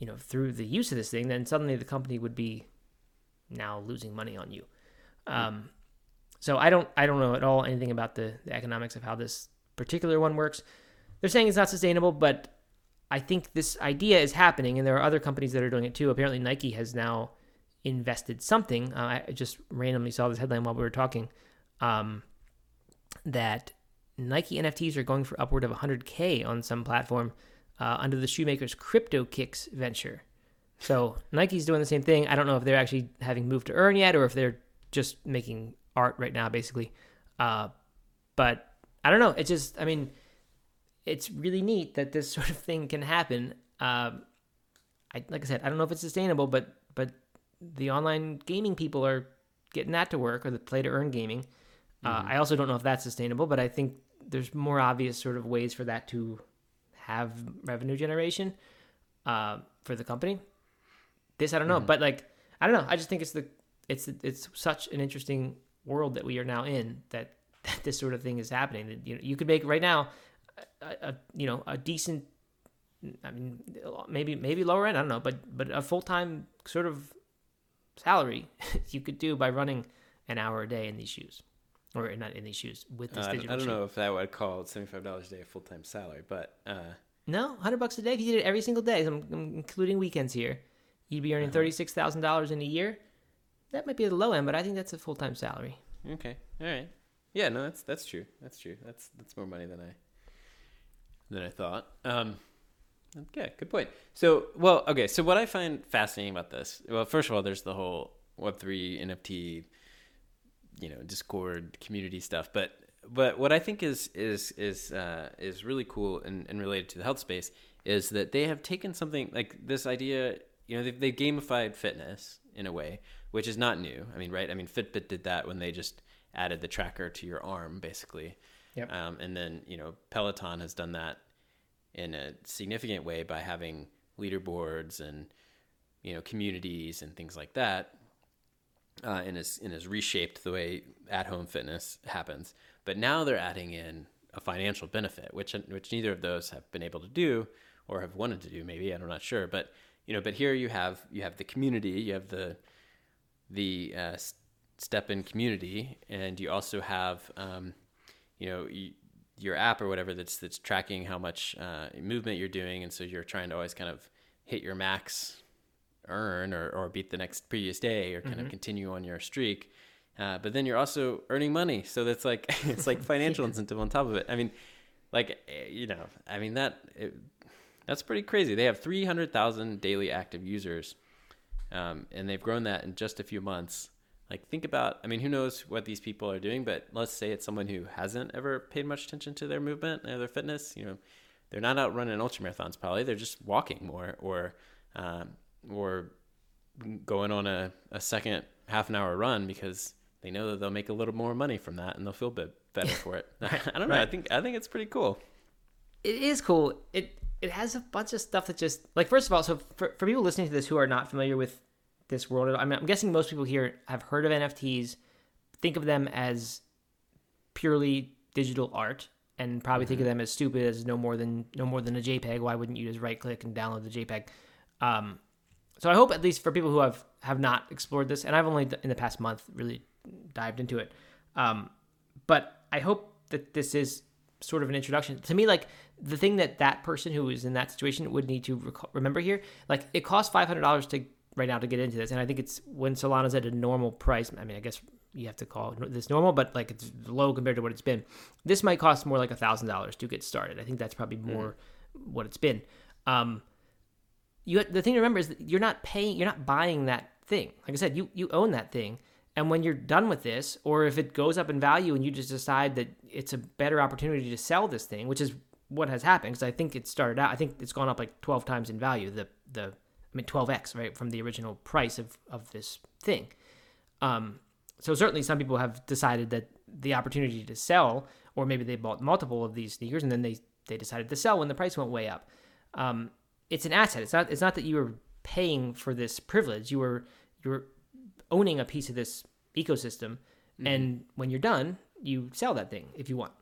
you know, through the use of this thing, then suddenly the company would be now losing money on you. Um, so I don't, I don't know at all anything about the, the economics of how this particular one works. They're saying it's not sustainable, but I think this idea is happening, and there are other companies that are doing it too. Apparently, Nike has now invested something. Uh, I just randomly saw this headline while we were talking um, that Nike NFTs are going for upward of 100k on some platform uh, under the shoemaker's Crypto Kicks venture. So Nike's doing the same thing. I don't know if they're actually having moved to earn yet or if they're just making art right now, basically. Uh, but I don't know. It's just, I mean, it's really neat that this *laughs* sort of thing can happen. Um, I, like I said, I don't know if it's sustainable, but but the online gaming people are getting that to work, or the play to earn gaming. Uh, I also don't know if that's sustainable, but I think there's more obvious sort of ways for that to have revenue generation uh, for the company. This I don't know, Mm-hmm. but like I don't know. I just think it's the it's it's such an interesting world that we are now in that, *laughs* that this sort of thing is happening. That, You know, you could make right now a, a you know a decent. I mean, maybe maybe lower end. I don't know, but but a full time sort of salary *laughs* you could do by running an hour a day in these shoes, or not in these shoes with Uh, this I, don't, digital I don't shoe. know if that would call seventy five dollars a day a full time salary, but uh, No, hundred bucks a day. If you did it every single day, I'm, I'm including weekends here, you'd be earning Uh-huh. thirty six thousand dollars in a year. That might be the low end, but I think that's a full time salary. okay, all right, yeah, no, that's that's true, that's true, that's that's more money than I than I thought. Um, yeah, good point. So, well, okay, so what I find fascinating about this, well, first of all, there's the whole Web three NFT, you know, Discord community stuff, but but what I think is is is uh, is really cool and, and related to the health space is that they have taken something like this idea. You know, they've, they've gamified fitness in a way, which is not new. I mean, right? I mean, Fitbit did that when they just added the tracker to your arm, basically. Yep. Um, and then you know, Peloton has done that in a significant way by having leaderboards and you know communities and things like that uh, and has and has reshaped the way at home fitness happens. But now they're adding in a financial benefit, which which neither of those have been able to do or have wanted to do. Maybe I'm not sure, but you know, but here you have you have the community, you have the the uh, STEPN community, and you also have um, you know. You, your app or whatever that's that's tracking how much uh, movement you're doing, and so you're trying to always kind of hit your max earn or, or beat the next previous day or kind of continue on your streak. Uh, but then you're also earning money, so that's like *laughs* it's like financial *laughs* incentive on top of it. I mean, like eh, you know, I mean that it, that's pretty crazy. They have 300,000 daily active users, um, and they've grown that in just a few months. Like think about, I mean, who knows what these people are doing? But let's say it's someone who hasn't ever paid much attention to their movement or their fitness. You know, they're not out running ultra marathons. Probably they're just walking more or um, or going on a, a second half an hour run because they know that they'll make a little more money from that and they'll feel bit better *laughs* for it. *laughs* I don't know. I think I think it's pretty cool. It is cool. It it has a bunch of stuff that just like first of all, so for, for people listening to this who are not familiar with this world, I mean, I'm guessing most people here have heard of NFTs, think of them as purely digital art, and probably think of them as stupid as no more than no more than a JPEG. Why wouldn't you just right click and download the JPEG? Um, so I hope at least for people who have have not explored this, and I've only in the past month really dived into it, um, but I hope that this is sort of an introduction to me. Like the thing that that person who is in that situation would need to rec- remember here, like it costs five hundred dollars to right now to get into this, and I think it's when Solana's at a normal price. I mean, I guess you have to call this normal, but like it's low compared to what it's been. This might cost more like a thousand dollars to get started. I think that's probably more what it's been. Um, you the thing to remember is that you're not paying, you're not buying that thing. Like I said, you you own that thing, And when you're done with this, or if it goes up in value and you just decide that it's a better opportunity to sell this thing, which is what has happened, because I think it started out, I think it's gone up like 12 times in value, the, the, I mean, 12x, right, from the original price of, of this thing. Um, so certainly some people have decided that the opportunity to sell, or maybe they bought multiple of these sneakers and then they, they decided to sell when the price went way up. Um, it's an asset. It's not, it's not that you were paying for this privilege. You were, you were owning a piece of this ecosystem. Mm-hmm. And when you're done, you sell that thing if you want.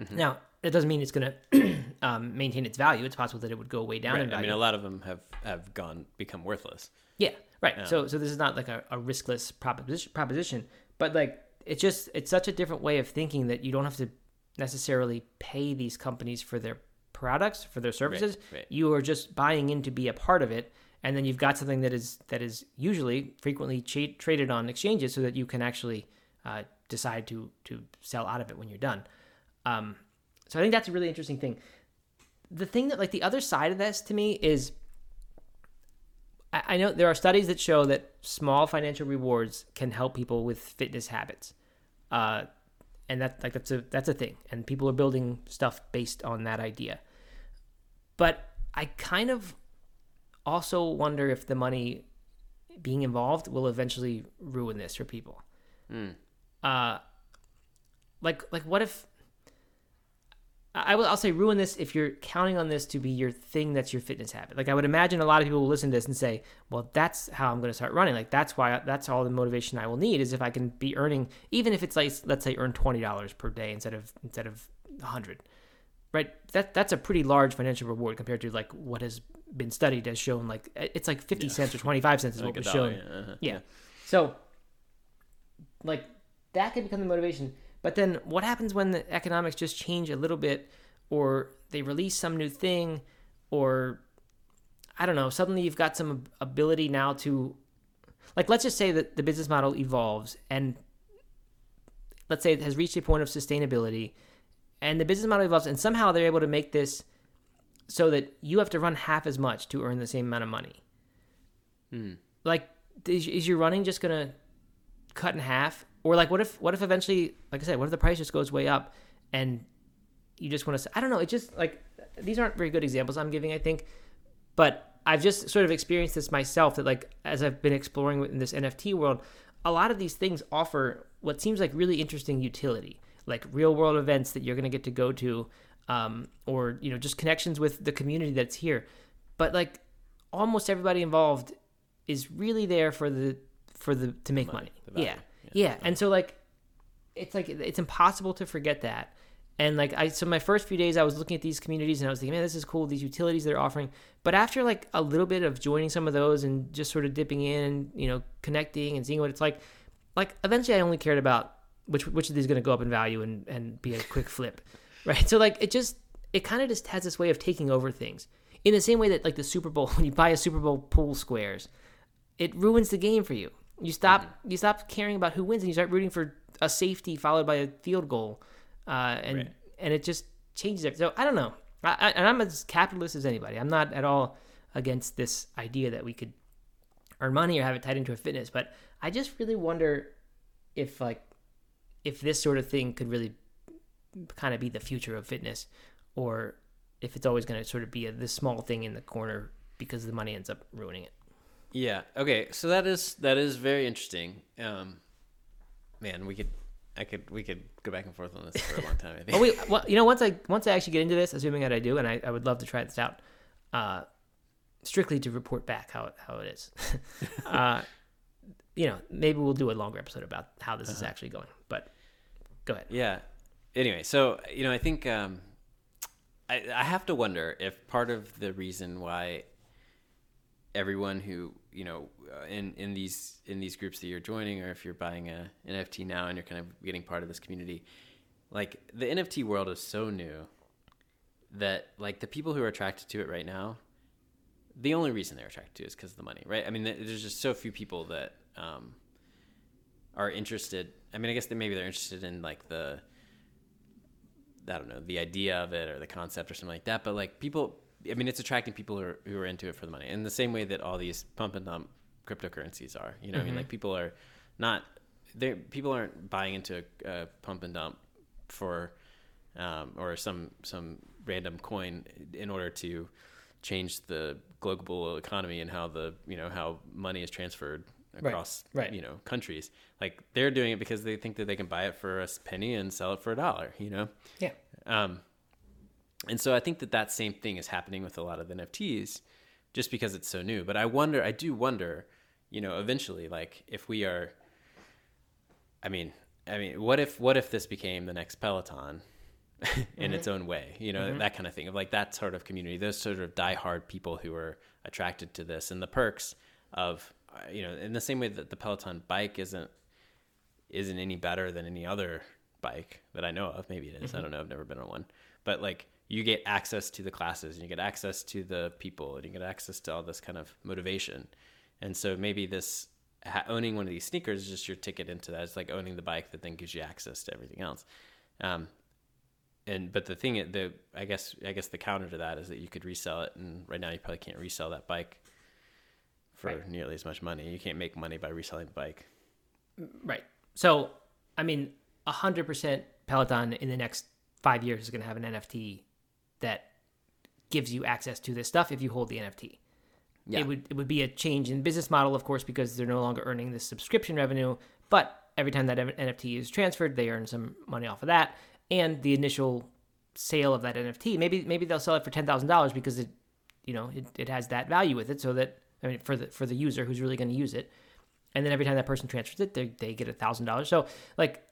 Mm-hmm. Now, that doesn't mean it's going to *clears throat* um, maintain its value. It's possible that it would go way down in Right. I mean, a lot of them have have gone become worthless. Yeah, right. So so this is not like a, a riskless proposition, proposition, but like it's just it's such a different way of thinking that you don't have to necessarily pay these companies for their products for their services. right. You are just buying in to be a part of it, and then you've got something that is that is usually frequently cha- traded on exchanges, so that you can actually uh, decide to to sell out of it when you're done. Um, so I think that's a really interesting thing. The thing that like the other side of this to me is I I know there are studies that show that small financial rewards can help people with fitness habits, uh, and that like that's a that's a thing, and people are building stuff based on that idea. But I kind of also wonder if the money being involved will eventually ruin this for people. Uh, like like what if I will. I'll say ruin this if you're counting on this to be your thing. That's your fitness habit. Like I would imagine a lot of people will listen to this and say, "Well, that's how I'm going to start running. Like that's why. That's all the motivation I will need is if I can be earning, even if it's like let's say earn twenty dollars per day instead of instead of a hundred, right? That that's a pretty large financial reward compared to like what has been studied has shown. Like it's like fifty cents or twenty five cents is Like what was dollar, shown. yeah, uh-huh, yeah. So like that could become the motivation. But then what happens when the economics just change a little bit or they release some new thing or I don't know, suddenly you've got some ability now to like let's just say that the business model evolves and let's say it has reached a point of sustainability and the business model evolves and somehow they're able to make this so that you have to run half as much to earn the same amount of money. Hmm. Like is, is your running just going to cut in half? Or like what if what if eventually like i said what if the price just goes way up and you just want to i don't know it just like these aren't very good examples i'm giving i think. But i've just sort of experienced this myself that like as i've been exploring in this nft world a lot of these things offer what seems like really interesting utility like real world events that you're going to get to go to um, or you know just connections with the community that's here. But like almost everybody involved is really there for the for the to make money, value, yeah. Yeah, yeah and so like it's like it's impossible to forget that. And like i so my first few days i was looking at these communities and i was thinking man this is cool these utilities they're offering. But after like a little bit of joining some of those and just sort of dipping in you know connecting and seeing what it's like like eventually i only cared about which which of these is going to go up in value and and be a quick flip *laughs* right? So like it just it kind of just has this way of taking over things. In the same way that like the super bowl *laughs* when you buy a super bowl pool squares it ruins the game for you. You stop you stop caring about who wins and you start rooting for a safety followed by a field goal, uh, and Right. and it just changes it. So I don't know. I, I, and I'm as capitalist as anybody. I'm not at all against this idea that we could earn money or have it tied into a fitness, but I just really wonder if like if this sort of thing could really kind of be the future of fitness, or if it's always going to sort of be a, this small thing in the corner because the money ends up ruining it. Yeah. Okay. So that is that is very interesting. Um, man, we could, I could, we could go back and forth on this for a long time. I *laughs* think. Oh wait, well, you know, once I once I actually get into this, assuming that I do, and I, I would love to try this out, uh, strictly to report back how it, how it is. *laughs* uh, you know, maybe we'll do a longer episode about how this is actually going. But go ahead. Yeah. Anyway, so you know, I think um, I I have to wonder if part of the reason why everyone who you know uh, in in these in these groups that you're joining, or if you're buying a NFT now and you're kind of getting part of this community, like the NFT world is so new that like the people who are attracted to it right now, the only reason they're attracted to it is because of the money, right? I mean, there's just so few people that um, are interested. I mean, I guess that maybe they're interested in like the I don't know the idea of it or the concept or something like that. But like people, I mean, it's attracting people who are, who are into it for the money. In the same way that all these pump and dump cryptocurrencies are, you know, I mean, like people are not there people aren't buying into a, pump and dump for um, or some some random coin in order to change the global economy and how the you know how money is transferred Right, across right. you know countries. Like they're doing it because they think that they can buy it for a penny and sell it for a dollar. You know. Yeah. Um, and so I think that that same thing is happening with a lot of NFTs, just because it's so new. But I wonder, I do wonder, you know, eventually, like if we are, I mean, I mean, what if what if this became the next Peloton? *laughs* in its mm-hmm. own way, you know, mm-hmm. that kind of thing of like that sort of community, those sort of diehard people who are attracted to this and the perks of, uh, you know, in the same way that the Peloton bike isn't isn't any better than any other bike that I know of. Maybe it is. I mm-hmm. don't know. I've never been on one. But like you get access to the classes and you get access to the people and you get access to all this kind of motivation. And so maybe this ha- owning one of these sneakers is just your ticket into that. It's like owning the bike that then gives you access to everything else. Um, and but the thing the I guess I guess the counter to that is that you could resell it and right now you probably can't resell that bike for Right. nearly as much money. You can't make money by reselling the bike. Right. So, I mean, 100% Peloton in the next five years is going to have an NFT that gives you access to this stuff if you hold the NFT. Yeah. It would it would be a change in business model, of course, because they're no longer earning this subscription revenue. But every time that NFT is transferred, they earn some money off of that, and the initial sale of that NFT. Maybe maybe they'll sell it for ten thousand dollars because it, you know, it, it has that value with it. So that I mean, for the for the user who's really going to use it, and then every time that person transfers it, they they get a thousand dollars. So like,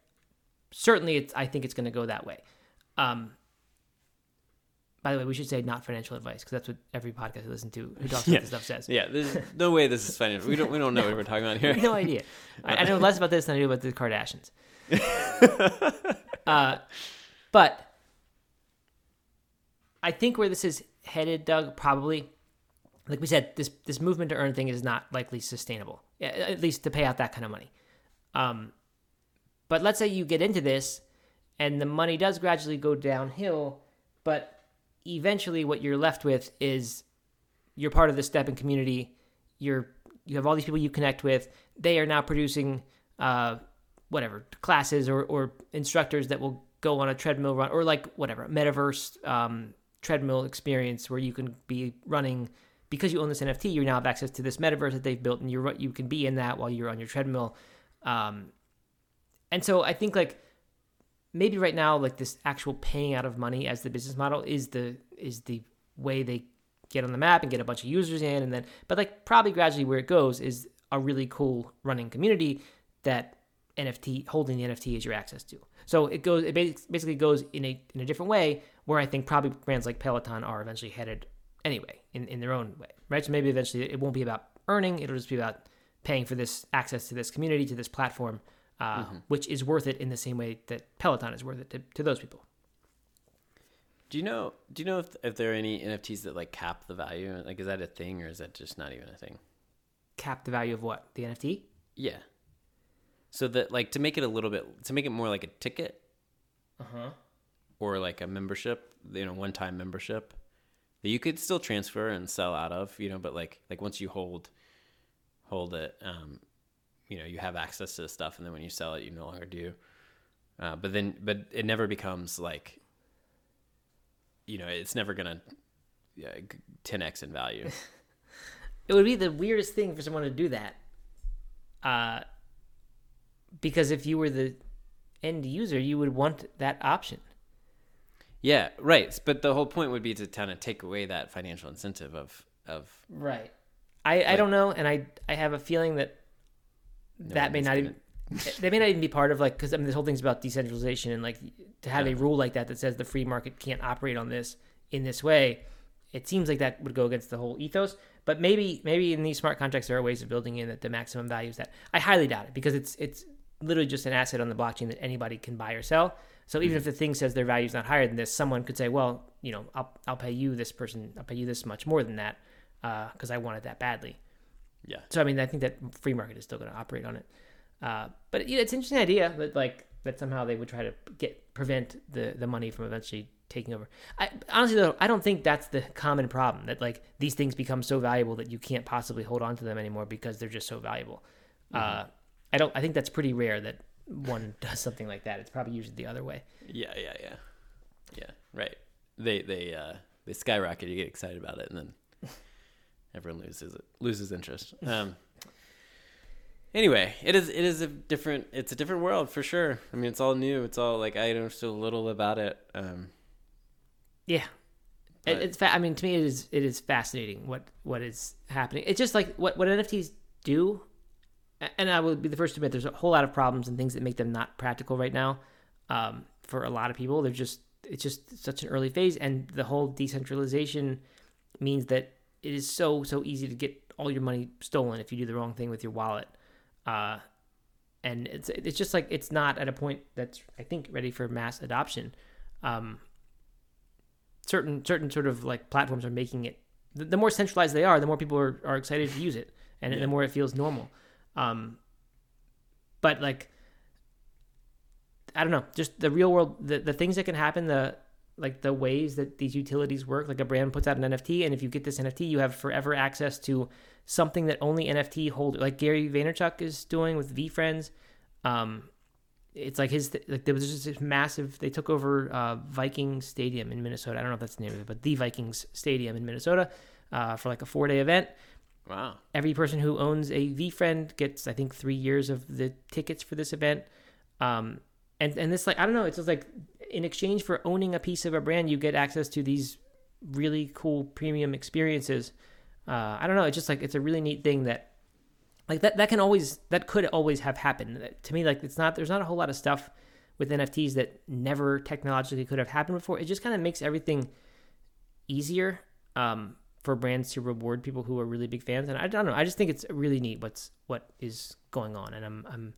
certainly, it's I think it's going to go that way. Um, by the way, we should say not financial advice because that's what every podcast I listen to who talks about this stuff says. Yeah, there's no way this is financial. We don't we don't know what we're talking about here. *laughs* no idea. I, I know less about this than I do about the Kardashians. *laughs* uh, but I think where this is headed, Doug, probably, like we said, this this movement to earn thing is not likely sustainable. At least to pay out that kind of money. Um, but let's say you get into this, and the money does gradually go downhill, but eventually, what you're left with is you're part of the STEPN community. You're you have all these people you connect with. They are now producing uh, whatever classes or, or instructors that will go on a treadmill run or like whatever metaverse um, treadmill experience where you can be running because you own this NFT. You now have access to this metaverse that they've built, and you're you can be in that while you're on your treadmill. Um, and so I think like maybe right now like this actual paying out of money as the business model is the is the way they get on the map and get a bunch of users in and then but like probably gradually where it goes is a really cool running community that NFT holding the NFT is your access to. So it goes it basically goes in a in a different way where I think probably brands like Peloton are eventually headed anyway in, in their own way. Right? So maybe eventually it won't be about earning, it'll just be about paying for this access to this community, to this platform, uh, which is worth it in the same way that Peloton is worth it to, to those people. Do you know? Do you know if, if there are any NFTs that like cap the value? Like, is that a thing or is that just not even a thing? Cap the value of what? The NFT? Yeah. So that like to make it a little bit to make it more like a ticket Uh huh. or like a membership, you know, one time membership that you could still transfer and sell out of, you know, but like like once you hold hold it, um, you know, you have access to the stuff, and then when you sell it, you no longer do. Uh, but then, but it never becomes like, you know, it's never gonna yeah, 10x in value. *laughs* It would be the weirdest thing for someone to do that. Uh, because if you were the end user, you would want that option. yeah, right. But the whole point would be to kind of take away that financial incentive of of Right. I, I don't know, and I I have a feeling that that may not even they may not even be part of like because I mean this whole thing's about decentralization and like to have a rule like that that says the free market can't operate on this in this way. It seems like that would go against the whole ethos. But maybe maybe in these smart contracts there are ways of building in that the maximum value is that. I highly doubt it because it's it's literally just an asset on the blockchain that anybody can buy or sell. So even mm-hmm. if the thing says their value is not higher than this, someone could say, well, you know, I'll I'll pay you this person, I'll pay you this much more than that uh, because I want it that badly. Yeah. So I mean, I think that free market is still going to operate on it. Uh, but yeah, it's an interesting idea that like that somehow they would try to get prevent the the money from eventually taking over. I honestly though, I don't think that's the common problem that like these things become so valuable that you can't possibly hold on to them anymore because they're just so valuable. Uh, I don't. I think that's pretty rare that one *laughs* does something like that. It's probably usually the other way. Yeah, yeah, yeah, yeah. Right. They they uh they skyrocket. You get excited about it, and then everyone loses it, loses interest. Um. Anyway, it is it is a different it's a different world for sure. I mean, it's all new. It's all like I know so little about it. Um. Yeah. It, it's. Fa- I mean, to me, it is. It is fascinating what what is happening. It's just like what what NFTs do, and I will be the first to admit there's a whole lot of problems and things that make them not practical right now. Um, for a lot of people, they're just it's just such an early phase, and the whole decentralization means that it is so so easy to get all your money stolen if you do the wrong thing with your wallet. Uh, and it's it's just like it's not at a point that's I think ready for mass adoption. Um, certain certain sort of like platforms are making it the, the more centralized they are the more people are, are excited to use it and Yeah. the more it feels normal um but like i don't know just the real world the, the things that can happen the like the ways that these utilities work like a brand puts out an nft and if you get this nft you have forever access to something that only nft holder like gary vaynerchuk is doing with VeeFriends um it's like his like there was just this massive they took over uh, Viking Stadium in Minnesota. I don't know if that's the name of it, but the Vikings Stadium in Minnesota uh, for like a four day event. Wow. Every person who owns a VeeFriend gets I think three years of the tickets for this event. Um, and and this like I don't know, it's just like in exchange for owning a piece of a brand, you get access to these really cool premium experiences. Uh, I don't know, it's just like it's a really neat thing that like that that can always that could always have happened to me like it's not there's not a whole lot of stuff with nfts that never technologically could have happened before it just kind of makes everything easier um, for brands to reward people who are really big fans and i don't know i just think it's really neat what's what is going on and i'm i'm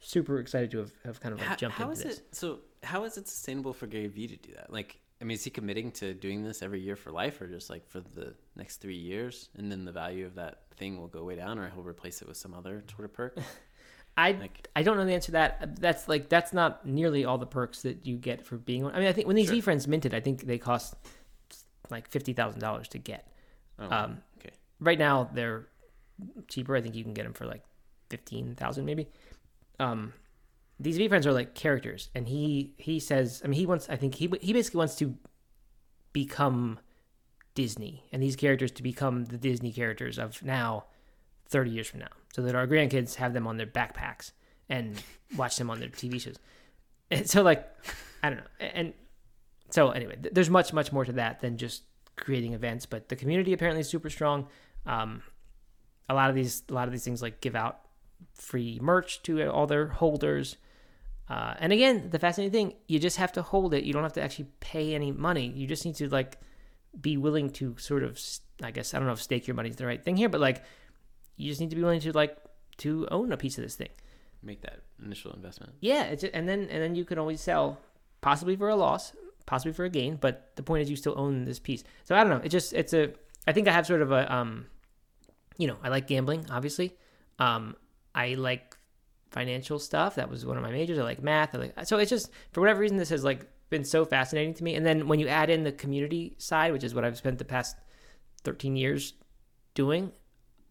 super excited to have, have kind of like How, jumped how into is this it? So how is it sustainable for Gary Vee to do that? Like, I mean, is he committing to doing this every year for life, or just like for the next three years, and then the value of that thing will go way down, or he'll replace it with some other sort of perk? *laughs* I Like- I don't know the answer to that. That's like that's not nearly all the perks that you get for being. I mean, I think when these Sure. VeeFriends minted, I think they cost like fifty thousand dollars to get. Oh, Um, okay. right now they're cheaper. I think you can get them for like fifteen thousand maybe. Um, these VeeFriends are like characters, and he he says, I mean, he wants. I think he he basically wants to become Disney, and these characters to become the Disney characters of now, thirty years from now, so that our grandkids have them on their backpacks and watch them on their TV shows. And so, like, I don't know, and so anyway, th- there's much much more to that than just creating events, but the community apparently is super strong. Um, a lot of these a lot of these things like give out free merch to all their holders. Uh, and again, the fascinating thing, you just have to hold it. You don't have to actually pay any money. You just need to like be willing to sort of, I guess, I don't know if stake your money is the right thing here, but like you just need to be willing to like to own a piece of this thing. Make that initial investment. Yeah, it's and then and then you can always sell, possibly for a loss, possibly for a gain. But the point is, you still own this piece. So I don't know. It just it's a. I think I have sort of a um, you know, I like gambling. Obviously, um, I like financial stuff. That was one of my majors. I like math. I like so it's just for whatever reason this has like been so fascinating to me. And then when you add in the community side, which is what I've spent the past thirteen years doing,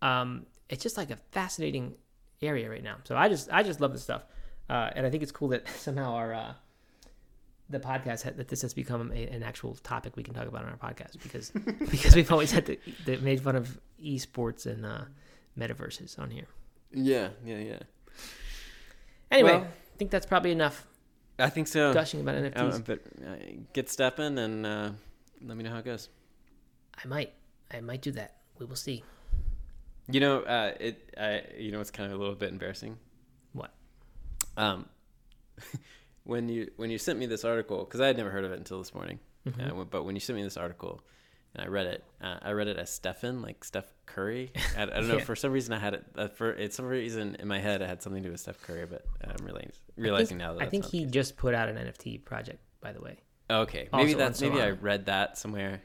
um, it's just like a fascinating area right now. So I just I just love this stuff, uh, and I think it's cool that *laughs* somehow our uh, the podcast ha- that this has become a, an actual topic we can talk about on our podcast because *laughs* because we've always had to, that made fun of esports and uh, metaverses on here. Yeah, yeah, yeah. Anyway, Well- I think that's probably enough I think so. gushing about NFTs. Uh, but uh, get stepping and uh, let me know how it goes. I might I might do that. We will see. You know, uh, it. I, you know, it's kind of a little bit embarrassing. What? Um, *laughs* when you when you sent me this article, because I had never heard of it until this morning. Mm-hmm. Uh, but when you sent me this article, and I read it, uh, I read it as Stephen, like Steph Curry. *laughs* I, I don't know. Yeah. For some reason, I had it. Uh, for it's some reason in my head, it had something to do with Steph Curry. But I'm realizing realizing think, now that I think he just put out an NFT project. By the way, Okay, maybe on that's maybe I read that somewhere.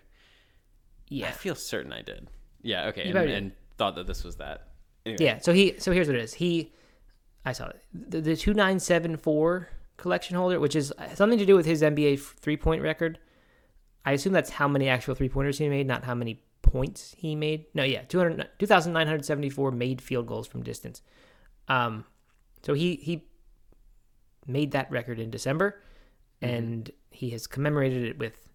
Yeah, I feel certain I did. Yeah. Okay. And, and thought that this was that. Anyway. yeah. So he so here's what it is. He I saw it. The, the two nine seven four collection holder, which is something to do with his NBA three point record. I assume that's how many actual three pointers he made, not how many points he made. No, yeah, 200 2,974 made field goals from distance. Um, So he he made that record in December, Mm-hmm. and he has commemorated it with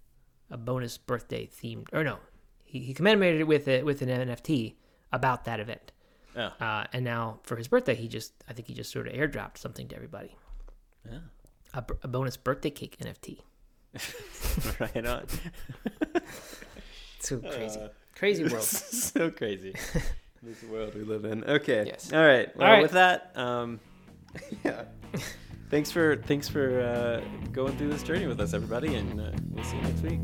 a bonus birthday themed, or no, he, he commemorated it with it with an NFT about that event. Oh. Uh, and now for his birthday, he just I think he just sort of airdropped something to everybody. Yeah. A, a bonus birthday cake NFT. *laughs* right on. So crazy, Uh, crazy world. *laughs* so crazy. *laughs* this world we live in. Okay. Yes. All right. Well, right. with that, um, yeah. thanks for thanks for uh, going through this journey with us, everybody, and uh, we'll see you next week.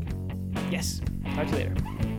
Yes. Talk to you later.